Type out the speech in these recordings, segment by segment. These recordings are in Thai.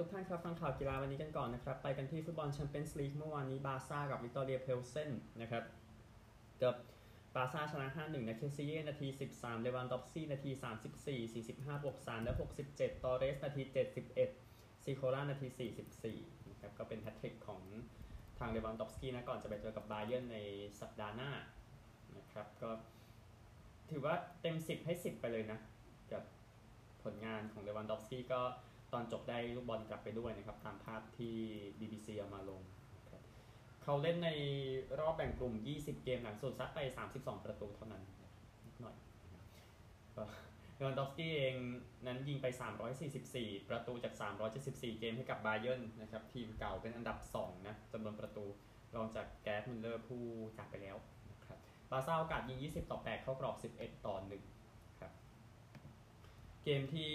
ทุกท่านครับฟังข่าวกีฬาวันนี้กันก่อนนะครับ ไปกันที่ฟุตบอลแชมเปี้ยนส์ลีกเมื่อวานนี้บาร์ซ่ากับวิคตอเรียเพลเซ่นนะครับกับบาร์ซ่าชนะ 5-1 นะเคซีเย่นาที 13เลวานดอฟสกี้นาที 34 45บวก3และ 67 ตอร์เรสนาที 71ซีคอร่านาที 44 นะครับก็เป็นแฮตทริกของทางเลวานดอฟสกี้นะก่อนจะไปเจอกับบาเยิร์นในสัปดาห์หน้านะครับก็ถือว่าเต็ม 10 ให้ 10 ไปเลยนะ กับผลงานของเลวันดอฟสกี้ก็ ตอนจบได้ลูกบอลกลับไปด้วยนะครับ ตามภาพที่ BBC เอามาลง เขาเล่นในรอบแบ่งกลุ่ม 20 เกมหลังสุดซัดไป 32 ประตูเท่านั้นนิดหน่อยนะครับก็เลวันดอฟสกี้เองนั้นยิงไป 344 ประตูจาก 374 เกมให้กับบาเยิร์นนะครับ ทีมเก่าเป็นอันดับ 2 นะจำนวนประตูรองจากแกร์ดมุลเลอร์ผู้จากไปแล้วนะครับบาร์ซ่าโอกาสยิง 20 ต่อ 8 เข้ากรอบ 11 ต่อ 1 เกมที่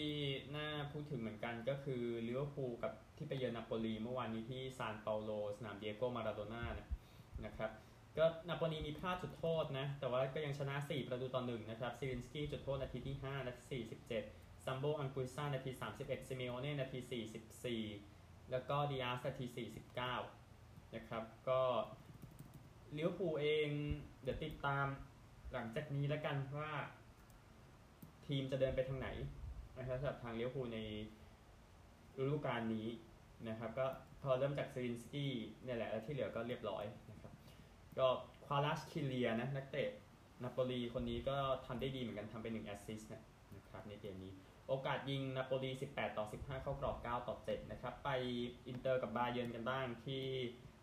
น่าพูดถึงเหมือนกันก็คือลิเวอร์พูลกับที่ไปเยือนนาโปลีเมื่อวานนี้ที่ซานเปาโลสนามเดียโกมาราโดน่านะนะครับก็นาโปลีมีพลาดจุดโทษนะแต่ว่าก็ยังชนะ 4 ประตูต่อ1นะครับซิลินสกี้จุดโทษนาทีที่ 5 นาที 47ซัมโบอังกุยซ่านาที 31ซิเมโอเน่นาที 44 แล้วก็ดิอาสนาที 49 นะครับก็ลิเวอร์พูลเองเดี๋ยวติดตามหลังจากนี้แล้วกันว่า ทีมจะเดินไปทางไหนนะครับสำหรับทางลิเวอร์พูลในฤดูกาลนี้นะครับ ก็พอเริ่มจากซิลินสกี้เนี่ยแหละแล้วที่เหลือก็เรียบร้อยนะครับ ก็ควารัตสเคเลียนะนักเตะนาโปลีคนนี้ก็ทำได้ดีเหมือนกันทำไปหนึ่ง assist นะครับในเกมนี้ โอกาสยิงนาโปลี 18 ต่อ 15 เข้ากรอบ 9 ต่อ 7 นะครับ ไปอินเตอร์กับบาเยิร์นกันบ้างที่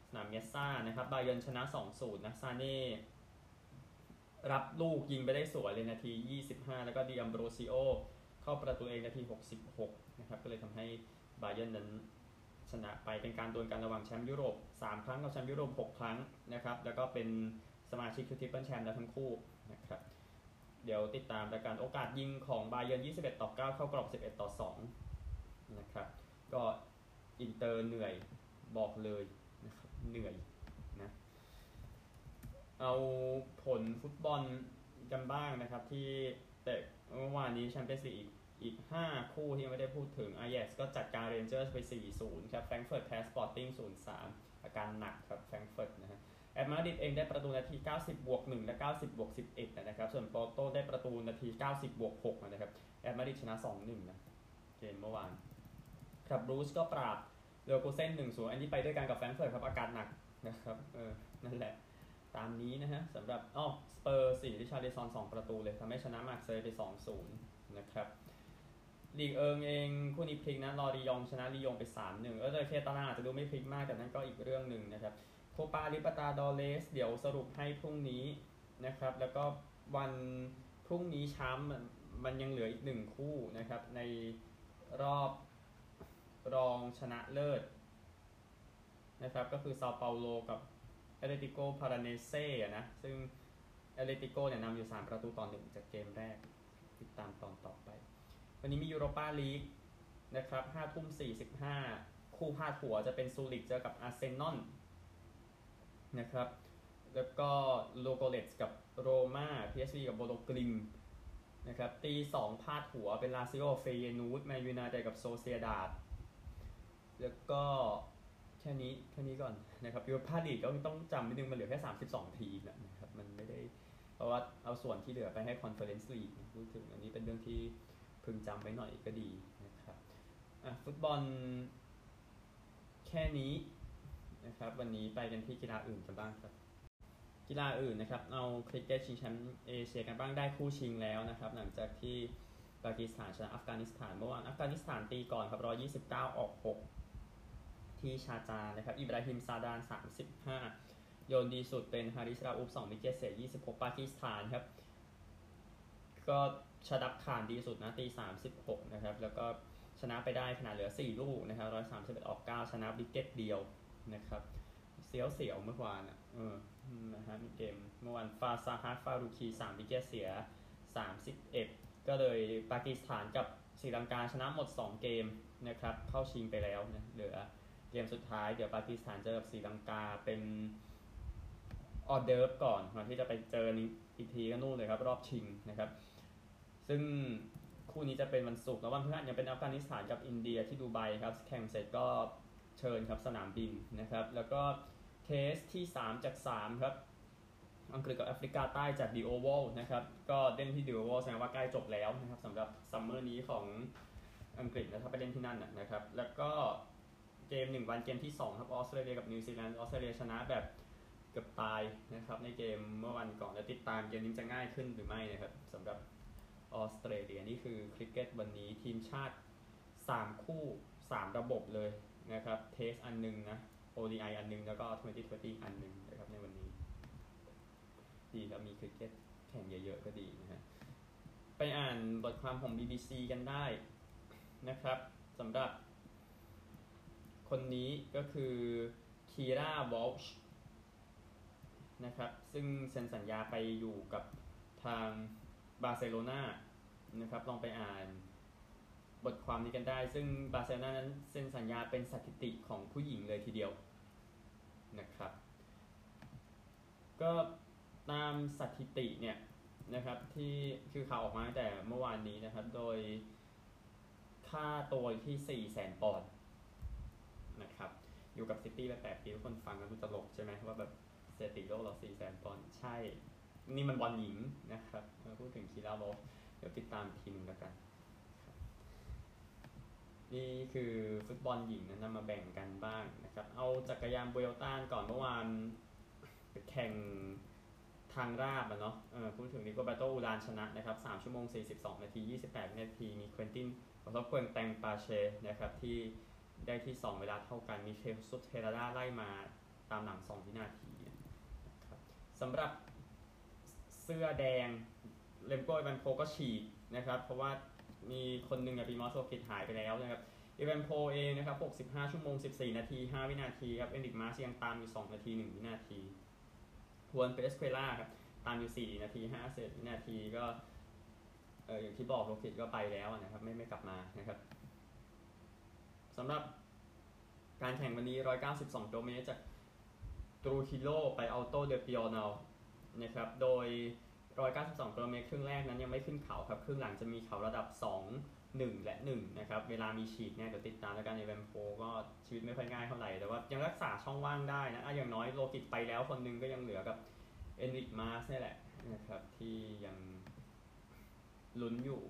สนามเมสซ่านะครับบาเยิร์นชนะ 2-0นะซาเน่ รับลูกยิงไปได้สวยเลยนาที 25 แล้วก็ดิอัมโบรซิโอเข้าประตูเองนาที 66 นะครับ ก็เลยทำให้บาเยิร์นนั้นชนะไปเป็นการดวลกันระหว่างแชมป์ยุโรป 3 ครั้งกับแชมป์ยุโรป 6 ครั้งนะครับ แล้วก็เป็นสมาชิกคือ triple แชมป์แล้วทั้งคู่นะครับเดี๋ยวติดตามรายการโอกาสยิงของบาเยิร์น21 ต่อ 9 เข้ากรอบ 11 ต่อ 2 นะครับ ก็อินเตอร์เหนื่อยบอกเลยนะครับเหนื่อย เอาผลฟุตบอลกันบ้างนะครับที่แต่เมื่อวานนี้แชมเปี้ยนส์ลีกอีกอีก5คู่ที่ไม่ได้พูดถึงอา a x ก็จัดการเรนเจอร์สไป 4-0 ครับแฟรงเฟิร์ตแพ้สปอร์ติ้ง 0-3 อาการหนักครับแฟรงเฟิร์ตนะฮะแอตมาดริดเองได้ประตูนาที 90 บวก 1 และ 90 บวก 11 นะครับ ส่วนปอร์โต้ได้ประตูนาที 90 บวก 6 นะครับ แอตมาดริดชนะ 2-1 นะ เกมเมื่อวาน ครับบรูชก็ปราบเลเวอร์คูเซน1-0 อันนี้ไปด้วยกันกับแฟรงเฟิร์ตครับ อาการหนักนะครับ เออ นั่นแหละ ตามนี้นะฮะสำหรับอ๋อสเปอร์สริชาร์ลิซอนสองประตูเลยทำให้ชนะมาร์กเซย์ไป2-0นะครับลีกเอิงเองคู่นี้พลิกนะลอริยองต์ชนะลียงไป3-1เออแต่ตารางอาจจะดูไม่พลิกมากแต่นั่นก็อีกเรื่องหนึ่งนะครับโคปาลิเบอร์ตาดอเรส เดี๋ยวสรุปให้พรุ่งนี้นะครับแล้วก็วันพรุ่งนี้ช้ำมันมันยังเหลืออีกหนึ่งคู่นะครับในรอบรองชนะเลิศนะครับก็คือซาเปาโลกับ แอตเลติโกพาราเนนเซ่นะซึ่งแอตเลติโกเนี่ยนำอยู่ 3 ประตูต่อหนึ่งจากเกมแรก ติดตามตอนต่อไป วันนี้มียูโรปาลีกนะครับ5ทุ่ม 45 คู่พาดหัวจะเป็นซูริกเจอกับอาร์เซนอลนะครับ แล้วก็ลูโดโกเรตส์กับโรมาพีเอสวีกับโบโดกลิมท์นะครับตีสองพาดหัวเป็นลาซิโอเฟเยนูร์ดแมนยูไนเต็ดกับโซเซียดาดแล้วก็ แค่นี้แค่นี้ก่อนนะครับยูโรปาลีกก็ต้องจำนิดนึงมันเหลือแค่ 32 ทีมนะครับมันไม่ได้เพราะว่าเอาส่วนที่เหลือไปให้คอนเฟอเรนซ์ลีกพูดถึงอันนี้เป็นเรื่องที่พึงจำไว้หน่อยก็ดีนะครับอะฟุตบอลแค่นี้นะครับวันนี้ไปกันที่กีฬาอื่นกันบ้างครับกีฬาอื่นนะครับเอาคริกเก็ตชิงแชมป์เอเชียกันบ้างได้คู่ชิงแล้วนะครับหลังจากที่ปากีสถานชนะอัฟกานิสถานเมื่อวานอัฟกานิสถานตีก่อนครับ129 ออก 6 ที่ชาจานะครับ อิบราฮิมซาดาน 35 โยนดีสุดเป็นฮาริสราอุฟ2มิเกเสีย 26 ปากีสถานครับ ก็ชดับขานดีสุดนะตี 36 นะครับ แล้วก็ชนะไปได้ขนาดเหลือ 4 ลูกนะครับ 131 ออก 9 ชนะบิกเก็ตเดียวนะครับเสียวเสียวเมื่อวานอะเออนะฮะมีเกมเมื่อวานฟาซาฮัตฟารูคี3วิกเกตเสีย31ก็เลยปากีสถานกับศรีลังกาชนะหมด2เกมนะครับ เข้าชิงไปแล้วนะเหลือ เกมสุดท้ายเดี๋ยวปากีสถานเจอกับศรีลังกาเป็นออเดิร์ฟก่อนก่อนที่จะไปเจออีกทีก็นู่นเลยครับ รอบชิงนะครับ ซึ่งคู่นี้จะเป็นวันศุกร์แล้ววันพฤหัสยังเป็นอัฟกานิสถานกับอินเดียที่ดูไบครับ แข่งเสร็จก็เชิญครับสนามบินนะครับ แล้วก็ Test ที่ 3 จาก 3 ครับ อังกฤษกับแอฟริกาใต้จาก The Oval นะครับ ก็เล่นที่ The Oval แสดงว่าใกล้จบแล้วนะครับสำหรับซัมเมอร์นี้ของอังกฤษนะถ้าไปเล่นที่นั่นนะครับ แล้วก็ เกม 1 วันเกมที่ 2 ครับออสเตรเลียกับนิวซีแลนด์ออสเตรเลียชนะแบบเกือบตายนะครับในเกมเมื่อวันก่อนแล้วติดตามเกมนี้จะง่ายขึ้นหรือไม่นะครับสำหรับออสเตรเลียนี่คือคริกเก็ตวันนี้ทีมชาติ 3 คู่ 3 ระบบเลยนะครับ Test อันหนึ่งนะ ODI อันหนึงแล้วก็ 2020 อันหนึงนะครับในวันนี้ ดีครับมีคริกเก็ตแข่งเยอะๆก็ดีนะฮะไปอ่านบทความของ BBC กันได้นะครับสำหรับ คนนี้ก็คือคีราวอลช์นะครับ ซึ่งเซ็นสัญญาไปอยู่กับทางบาร์เซโลนานะครับ ลองไปอ่านบทความนี้กันได้ ซึ่งบาร์เซโลนานั้นเซ็นสัญญาเป็นสถิติของผู้หญิงเลยทีเดียวนะครับ ก็ตามสถิติเนี่ยนะครับที่คือข่าวออกมาตั้งแต่เมื่อวานนี้นะครับ โดยค่าตัวที่ 4 0 0 0 0 0ปอนด์ นะครับ อยู่กับซิตี้ไปแปดปีทุกคนฟังกันดูตลกใช่ไหมว่าแบบสถิติโลกเรา4 0 0 0 0 0ปอนด์ใช่ นี่มันบอลหญิงนะครับมาพูดถึงคีราโลเดี๋ยวติดตามทีมแล้วกัน นี่คือฟุตบอลหญิงนะนำมาแบ่งกันบ้างนะครับ เอาจักรยานเบลตันก่อนเมื่อวานแข่งทางราบอะเนาะเออพูดถึงนิโกเบโตอูดานชนะนะครับ 3 ชั่วโมง 42 นาที 28 นาที มีเควนตินขอโทษเควนแตงปาแชร์นะครับที่ ได้ที่ 2 เวลาเท่ากัน มีเฆซุสเอร์ราดาไล่มาตามหลัง 2 วินาทีนะครับสำหรับเสื้อแดงเรมโก้อีเวเนปูลก็ฉีกนะครับ เพราะว่ามีคนหนึ่งอะพรีมอชโรกลิชหายไปแล้วนะครับอีเวเนปูลเองนะครับ 65 ชั่วโมง 14 นาที 5 วินาทีครับเอนริกมาสยังตามอยู่ 2 นาที 1 วินาทีทวนเปสเคล่าครับตามอยู่ 4 นาที5เศษวินาทีก็เอออย่างที่บอกโรคิดก็ไปแล้วนะครับ ไม่ไม่กลับมานะครับ สำหรับการแข่งวันนี้ 192กิโลเมตรจากตรูคิโลไปอัลโตเดปิโอนานะครับ โดย 192กิโลเมตรครึ่งแรกนั้นยังไม่ขึ้นเขาครับ ครึ่งหลังจะมีเขาระดับ 2 1 และ 1 นะครับ เวลามีฉีดเนี่ยเดี๋ยวติดตามแล้วกันในแวมโพก็ชีวิตไม่ค่อยง่ายเท่าไหร่ แต่ว่ายังรักษาช่องว่างได้นะอะอย่างน้อยโรกลิชไปแล้วคนหนึ่งก็ยังเหลือกับเอนริกมาสนี่แหละนะครับที่ยังลุ้นอยู่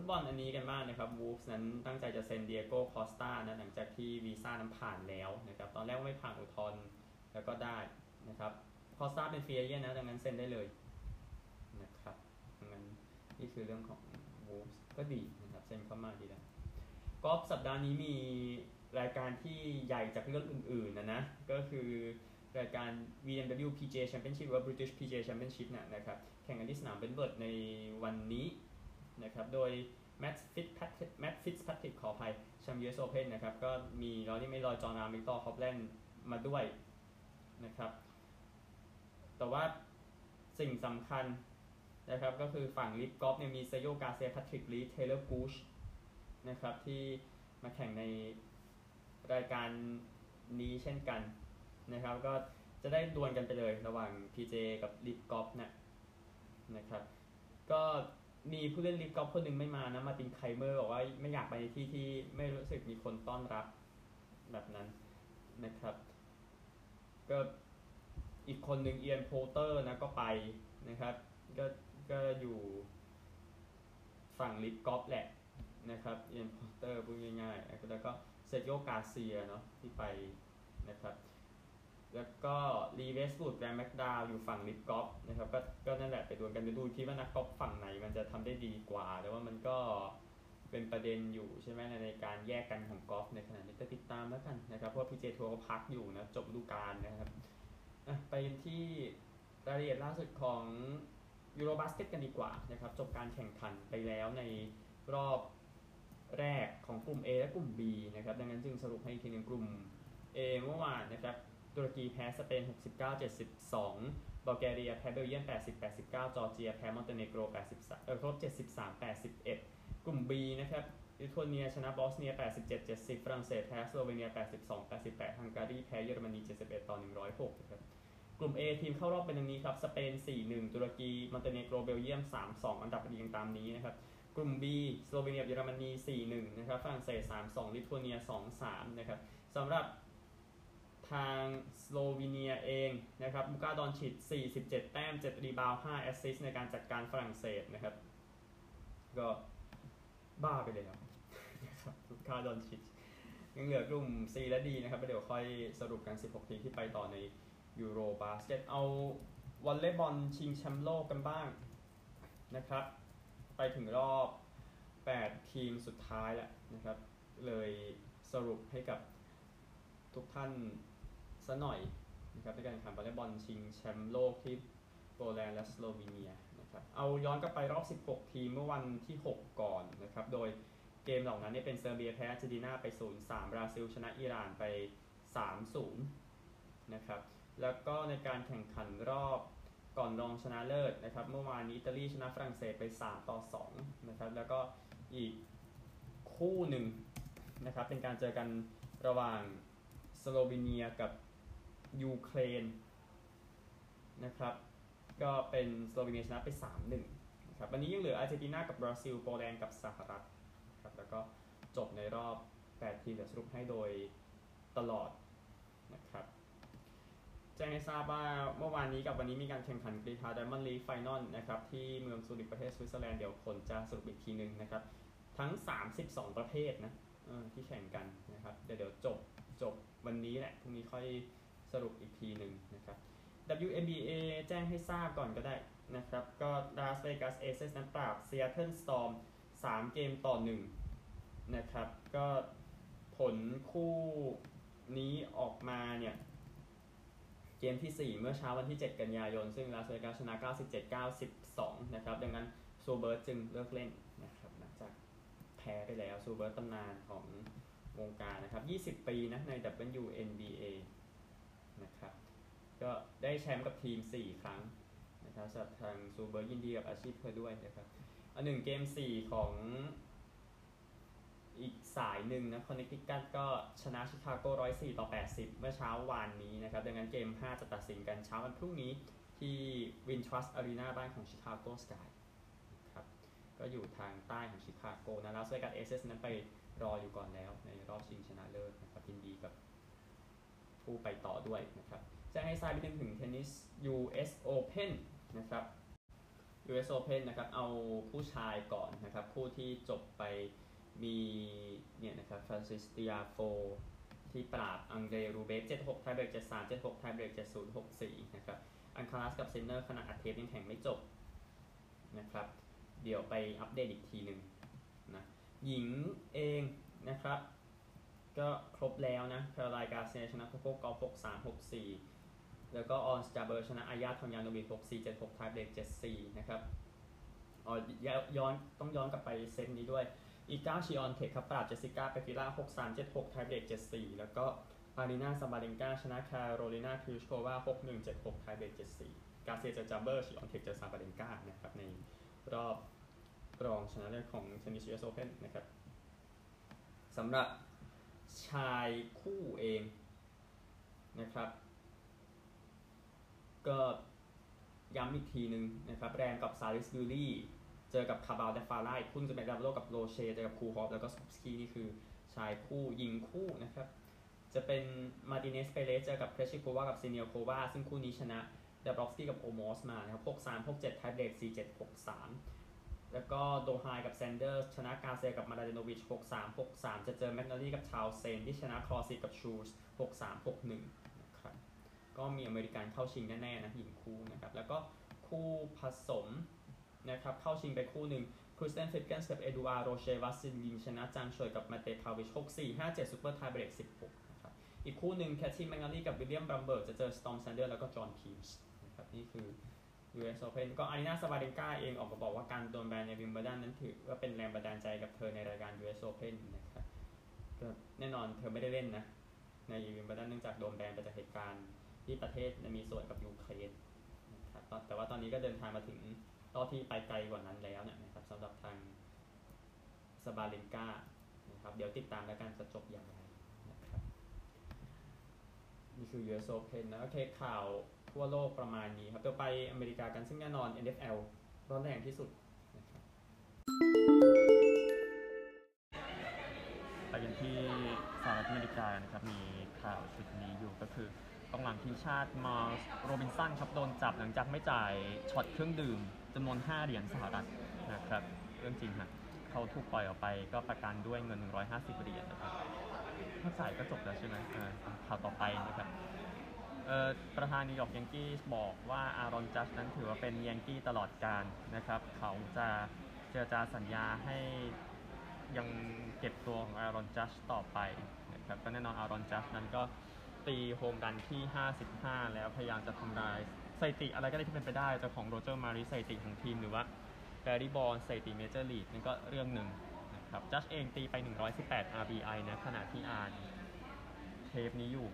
ฟุตบอลอันนี้กันบ้างนะครับวูฟส์นั้นตั้งใจจะ sign เดียโก้คอสตานะหลังจากที่วีซ่านั้นผ่านแล้วนะครับตอนแรกไม่ผ่านอุทธรณ์แล้วก็ได้นะครับคอสตาเป็น free agent นะดังนั้น sign ได้เลยนะครับดังนั้นนี่คือเรื่องของวูฟส์ก็ดีนะครับ sign เข้ามาดีแล้วกอล์ฟสัปดาห์นี้มีรายการที่ใหญ่จากเรื่องอื่นๆนะนะก็คือรายการ BMW PGA Championship หรือ British PGA Championship นะนะครับแข่งกันที่สนามเวนท์เวิร์ธในวันนี้ นะครับ โดย Matt Fitzpatrick Matt Fitzpatrick ขออภัยแชมป์ US Open นะครับ ก็มีรอรี่แม็คอิลรอยจอนราห์มวิกเตอร์ฮอฟแลนด์มาด้วยนะครับ แต่ว่าสิ่งสำคัญนะครับ ก็คือฝั่งลิฟกอล์ฟเนี่ยมีเซร์คิโอการ์เซียแพทริกรีดเทเลอร์กูชนะครับ ที่มาแข่งในรายการนี้เช่นกันนะครับ ก็จะได้ดวลกันไปเลยระหว่าง PGA กับลิฟกอล์ฟนะนะครับ ก็ มีผู้เล่นลิฟกอล์ฟคนหนึ่งไม่มานะ มาร์ตินไคเมอร์บอกว่าไม่อยากไปในที่ที่ไม่รู้สึกมีคนต้อนรับแบบนั้นนะครับ ก็อีกคนหนึ่งเอียนโพลเตอร์นะก็ไปนะครับ ก็ก็อยู่ฝั่งลิฟกอล์ฟแหละนะครับเอียนโพลเตอร์พูดง่ายๆแล้วก็เซร์คิโอการ์เซียเนาะที่ไปนะครับ แล้วก็ลีเวสต์วูดแกรมแม็กดาวเวลล์อยู่ฝั่งลิฟกอล์ฟนะครับก็ก็นั่นแหละไปดวลกันไปดูที่ว่านักกอล์ฟฝั่งไหนมันจะทำได้ดีกว่า แต่ว่ามันก็เป็นประเด็นอยู่ใช่ไหมในการแยกกันของกอล์ฟในขณะนี้ก็ติดตามแล้วกันนะครับเพราะพีเจทัวร์ก็พักอยู่นะจบฤดูกาลนะครับไปที่รายละเอียดล่าสุดของยูโรบาสเกตกันดีกว่านะครับจบการแข่งขันไปแล้วในรอบแรกของกลุ่ม A และกลุ่ม B นะครับดังนั้นจึงสรุปให้อีกทีหนึงกลุ่ม A เมื่อวานนะครับ ตุรกีแพ้สเปน 69-72บัลแกเรียแพ้เบลเยียม 80-89 จอร์เจียแพ้มอนเตเนโกร 83 เออครบ 73-81 กลุ่ม B นะครับลิทัวเนียชนะบอสเนีย 87-70 ฝรั่งเศสแพ้สโลเวเนีย 82-88 ฮังการีแพ้เยอรมนี 71 ต่อ 106นะครับกลุ่ม A ทีมเข้ารอบเป็นดังนี้ครับ สเปน 4-1 ตุรกี มอนเตเนโกร เบลเยียม 3-2 อันดับเรียงตามนี้นะครับ กลุ่ม B สโลวีเนีย เยอรมนี 4-1 นะครับ ฝรั่งเศส 3-2 ลิทัวเนีย 2-3 นะครับสำหรับ ทางสโลวีเนียเองนะครับลูก้าดอนชิช 47 แต้ม 7 rebound 5 แอสซิสในการจัดการฝรั่งเศสนะครับ ก็บ้าไปเลยครับนะครับลูก้าดอนชิชยังเหลือกลุ่ม C และ D นะครับเดี๋ยวค่อยสรุปกัน 16 ทีมที่ไปต่อในยูโรบาสเกตเอาวอลเลย์บอลชิงแชมป์โลกกันบ้างนะครับ ไปถึงรอบ 8 ทีมสุดท้ายแล้วนะครับ เลยสรุปให้กับทุกท่าน ซะหน่อยนะครับในการแข่งขันวอลเลย์บอลชิงแชมป์โลกที่โปแลนด์และสโลวีเนียนะครับเอาย้อนกลับไปรอบ 16 ทีมเมื่อวันที่ 6 ก่อนนะครับโดยเกมเหล่านั้นเนี่ยเป็นเซอร์เบียแพ้อาร์เจนตินาไป 0-3 บราซิล ชนะอิหร่านไป 3-0 นะครับแล้วก็ในการแข่งขันรอบก่อนรองชนะเลิศนะครับเมื่อวานนี้อิตาลีชนะฝรั่งเศสไป 3 ต่อ 2 นะครับแล้วก็อีกคู่หนึ่งนะครับเป็นการเจอกันระหว่างสโลวีเนียกับ ยูเครนนะครับ ก็เป็นสโลวีเนียชนะไป 3-1นะครับวันนี้ยังเหลืออาร์เจนตินากับบราซิลโปแลนด์กับสหรัฐครับแล้วก็จบในรอบ 8 ทีมเดี๋ยวสรุปให้โดยตลอดนะครับแจ้งให้ทราบว่าเมื่อวานนี้กับวันนี้มีการแข่งขันกรีฑาไดมอนด์ลีกไฟนอลนะครับที่เมืองซูริกประเทศสวิตเซอร์แลนด์เดี๋ยวผลจะสรุปอีกทีหนึ่งนะครับ ทั้ง 32 ประเภทนะที่แข่งกันนะครับ เดี๋ยวเดี๋ยวจบจบวันนี้แหละพรุ่งนี้ค่อย สรุปอีกทีหนึ่งนะครับ WNBA แจ้งให้ทราบก่อนก็ได้นะครับ ก็ Las Vegas Aces นั้นปราบ Seattle Storm 3เกมต่อ1นะครับ ก็ผลคู่นี้ออกมาเนี่ย เกมที่ 4 เมื่อเช้าวันที่ 7 กันยายน ซึ่งลาสเวกัสชนะ 97-92 นะครับ ดังนั้นซูเบิร์ดจึงเลิกเล่นนะครับหลังจากแพ้ไปแล้วซูเบิร์ดตำนานของวงการนะครับ 20 ปีนะใน WNBA นะครับ ก็ได้แชมป์กับทีม 4 ครั้งนะครับสำหรับทางซูเบิร์ยินดีกับอาชีพเธอด้วยนะครับอันหนึ่งเกม 4 ของอีกสายหนึ่งนะคอนเนคติคัตก็ชนะชิคาโก104 ต่อ 80 เมื่อเช้าวานนี้นะครับ ดังนั้นเกม 5 จะตัดสินกันเช้าวันพรุ่งนี้ที่วินทรัสต์อารีนาบ้านของชิคาโกสกายครับก็อยู่ทางใต้ของชิคาโกนะลาสเวกัสเอเซสนั้นไปรออยู่ก่อนแล้วในรอบชิงชนะเลิศนะครับยินดีกับ ผู้ไปต่อด้วยนะครับจะให้ทราบไปถึงเทนนิส US Open นะครับ US Open นะครับเอาผู้ชายก่อนนะครับคู่ที่จบไปมีเนี่ยนะครับฟรานซิสติอาโฟที่ปราบอังเดรรูเบฟ76 tiebreak 73 76 tiebreak 70 64นะครับอัลคาราซกับซินเนอร์ขณะอัดเทปยังแข่งไม่จบนะครับเดี๋ยวไปอัปเดตอีกทีหนึ่งนะหญิงเองนะครับ ก็ครบแล้วนะคาโรลีนการ์เซียชนะโคโค่กอฟฟ์63 64 แล้วก็ออนสจาเบอร์ชนะอายลาทอมลยาโนวิช64 76 tiebreak 74 นะครับอ๋อย้อนต้องย้อนกลับไปเซตนี้ด้วยอีก้าชเวียนเทคครับปราบเจสิก้าเปกูล่า63 76 tiebreak 74 แล้วก็อารีนาซาบาเลนก้าชนะคาโรลินาพลิสโควา61 76 tiebreak 74 การ์เซียเจอจาเบอร์ชเวียนเทคเจอซาบาเลนก้านะครับในรอบรองชนะเลิศของเทนนิสยูเอสโอเพนนะครับสำหรับ ชายคู่เองนะครับ ก็ย้ำอีกทีหนึ่งนะครับ แรมกับซาลิสบิวรี่ เจอกับคาบาลและฟาราห์อีกคู่จะเป็นอาเรวาโลกับโรเยอร์ เจอกับคูลฮอฟแล้วก็สกุปสกี้นี่คือชายคู่ยิงคู่นะครับ จะเป็นมาติเนสเปเรสเจอกับเครชิโควากับซีเนียโควาซึ่งคู่นี้ชนะดาบรอฟสกี้กับโอลมอสนะครับ6-3 6-7ไทเบรก4-7 6-3 แล้วก็โดไฮกับแซนเดอร์ชนะกาเซกับมลาเดโนวิช 6-3 6-3 จะเจอแมกนาลีกับทาวน์เซน ที่ชนะคลอสิกกับชูส6-3 6-1นะครับก็มีอเมริกันเข้าชิงแน่ๆนะหญิงคู่นะครับ แล้วก็คู่ผสมนะครับเข้าชิงไปคู่หนึ่งเคียร์สเตนฟลิปเกนส์กับเอดูอาร์โรเชวัสซินยิงชนะจางชวยกับมาเตพาวิช 6-4 5-7ซูเปอร์ไทเบรก16นะครับอีกคู่หนึ่งแคทตี้แมกนาลีกับวิลเลียมบรัมเบิร์กจะเจอสตอมแซนเดอร์แล้วก็จอห์นเพียร์สนะครับนี่คือ US Open ก็อารีนาซาบาเลนกาเองออกมาบอกว่าการโดนแบนในวิมเบิลดันนั้นถือว่าเป็นแรงบันดาลใจกับเธอในรายการ US Open นะครับก็แน่นอนเธอไม่ได้เล่นนะ ในวิมเบิลดันเนื่องจากโดนแบนไปจากเหตุการณ์ที่ประเทศมีส่วนกับยูเครนนะครับแต่ว่าตอนนี้ก็เดินทางมาถึงรอบที่ไปไกลกว่านั้นแล้วเนี่ยนะครับสำหรับทางสบาเลนกานะครับเดี๋ยวติดตามแล้วกันจะจบอย่างไรนะครับนี่คือ US Open นะโอเคข่าว ทั่วโลกประมาณนี้ครับเดี๋ยวไปอเมริกากันซึ่งแน่นอน NFL ร้อนแรงที่สุดนะครับกันที่สหรัฐอเมริกานะครับมีข่าวชุดนี้อยู่ก็คือกองหลังทีมชาติมาร์โรบินสันครับโดนจับหลังจากไม่จ่ายช็อตเครื่องดื่มจำนวน 5 เหรียญสหรัฐนะครับเรื่องจริงฮะเขาถูกปล่อยออกไปก็ประกันด้วยเงิน 150 เหรียญนะครับถ้าจ่ายก็จบแล้วใช่ไหมข่าวต่อไปนะครับ ประธานนิวยอร์กยังกี้บอกว่าอารอนจัสนั้นถือว่าเป็นยังกี้ตลอดกาลนะครับ เขาจะเจรจาสัญญาให้ยังเก็บตัวของอารอนจัสต่อไปนะครับก็แน่นอนอารอนจัสนั้นก็ตีโฮมรันที่ 55 แล้วพยายามจะทำลายสถิติอะไรก็ได้ที่เป็นไปได้จะของโรเจอร์มาริสถิติของทีมหรือว่าแบร์รี่บอนด์สถิติเมเจอร์ลีกนั่นก็เรื่องหนึ่งนะครับจัสเองตีไป 118 RBI นะขณะที่อัดเทปนี้อยู่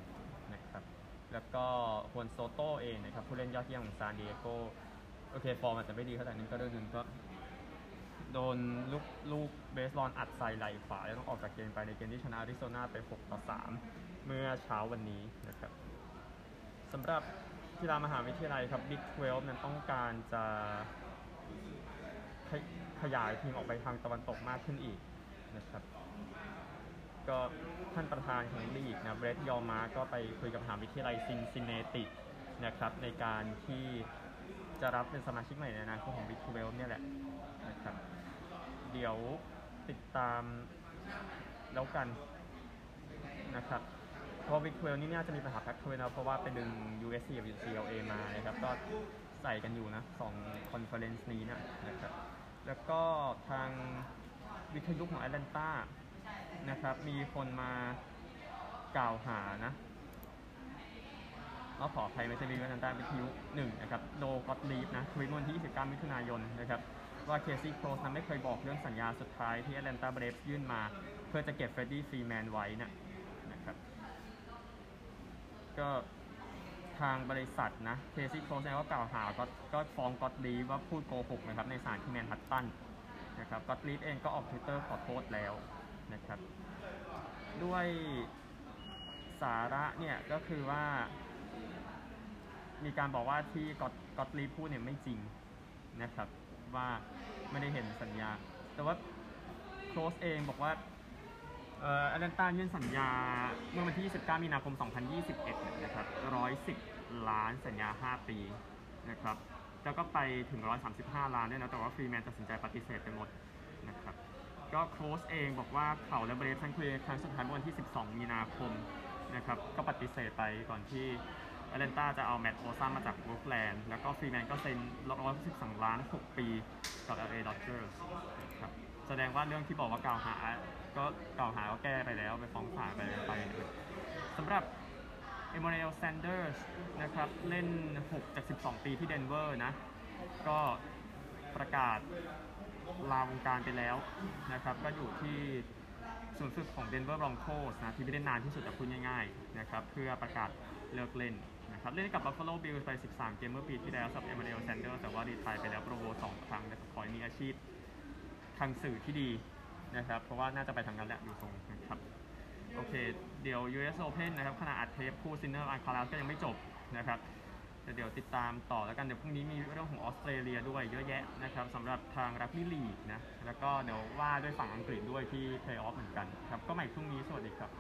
แล้วก็ฮวนโซโต้เองนะครับผู้เล่นยอดเยี่ยมของซานดิเอโกโอเคฟอร์มอาจจะไม่ดีเท่าไหร่นั่นก็เรื่องหนึ่งก็โดนลูกลูกเบสบอลอัดใส่ไหล่ขวาแล้วต้องออกจากเกมไปในเกมที่ชนะอาริโซนาไป 6 ต่อ 3 เมื่อเช้าวันนี้นะครับสำหรับกีฬามหาวิทยาลัยครับ Big 12นั้นต้องการจะขยายทีมออกไปทางตะวันตกมากขึ้นอีกนะครับ ก็ท่านประธานของลีกนะเบรตยอร์มาร์คก็ไปคุยกับมหาวิทยาลัยซินซินเนตินะครับในการที่จะรับเป็นสมาชิกใหม่ในอนาคตของ Big 12 เนี่ยแหละนะครับเดี๋ยวติดตามแล้วกันนะครับเพราะ Big 12 นี่น่าจะมีปัญหา Pac-12นะเพราะว่าไปดึง USC กับ UCLA มานะครับก็ใส่กันอยู่นะสอง conference นี้นะนะครับแล้วก็ทางวิทยุของแอตแลนตา นะครับ มีคนมากล่าวหานะก็ขออภัยไม่ใช่วิทยุแอตแลนตาวิทยุหนึ่งนะครับโดก็อตลีฟนะทวิตวันที่ 29 มิถุนายนนะครับว่าเคซี่โครสนั้นไม่เคยบอกเรื่องสัญญาสุดท้ายที่แอตแลนตาเบรฟยื่นมา เพื่อจะเก็บเฟรดดี้ฟรีแมนไว้นะนะครับก็ทางบริษัทนะเคซี่โครสก็กล่าวหาก็ก็ฟ้องก็อตลีฟว่าพูดโกหกนะครับในศาลที่แมนฮัตตันนะครับก็อตลีฟเองก็ออกทวิตเตอร์ขอโทษแล้ว นะครับ ด้วยสาระเนี่ยก็คือว่า มีการบอกว่าที่ก็อตกอตลีพูดเนี่ยไม่จริงนะครับ ว่าไม่ได้เห็นสัญญา แต่ว่าโครสเองบอกว่าเอ่อแอตแลนตายื่นสัญญาเมื่อวันที่ 29 มีนาคม 2021 นะครับ 110 ล้านสัญญา 5 ปีนะครับ แล้วก็ไปถึง 135 ล้านด้วยนะ แต่ว่าฟรีแมนตัดสินใจปฏิเสธไปหมดนะครับ ก็โครสเองบอกว่าเขาและเบรฟทั้งคุยครั้งสุดท้ายเมื่อวันที่ 12 มีนาคมนะครับก็ปฏิเสธไปก่อนที่แอตแลนตาจะเอาแมตต์โอลสันมาจากโอ๊คแลนด์แล้วก็ฟรีแมนก็เซ็น112ล้าน 6 ปีกับ LA Dodgers ครับแสดงว่าเรื่องที่บอกว่ากล่าวหา ก็กล่าวหาก็แก้ไปแล้วไปฟ้องศาลไปอะไรไปสำหรับเอ m ม n เ l ลแซนเดอร์สนะครับเล่น 6 จาก 12 ปีที่เดนเวอร์นะ ก็ประกาศ ลาวงการไปแล้วนะครับก็อยู่ที่ศูนย์ฝึกของเดนเวอร์บรองโคสนะที่ไม่ได้นานที่สุดแต่พูดง่ายๆนะครับเพื่อประกาศเลิกเล่นนะครับเล่นกับ Buffalo Bills ไป 13 เกมเมื่อปีที่แล้วสับเอมเ l ลแซนเดอร์แต่ว่า retire ไปแล้ว Pro Bowl สองครั้งนะครับขอให้มีอาชีพทางสื่อที่ดีนะครับเพราะว่าน่าจะไปทางนั้นแหละดูทรงนะครับโอเค เดี๋ยว US Open นะครับขณะอัดเทปคู่ซินเนอร์อัลคาราสก็ยังไม่จบนะครับ แต่เดี๋ยวติดตามต่อแล้วกันเดี๋ยวพรุ่งนี้มีเรื่องของออสเตรเลียด้วยเยอะแยะนะครับสำหรับทางรักบี้ลีกนะแล้วก็เดี๋ยวว่าด้วยฝั่งอังกฤษด้วยที่เพลย์ออฟเหมือนกันครับก็ใหม่พรุ่งนี้สวัสดีครับ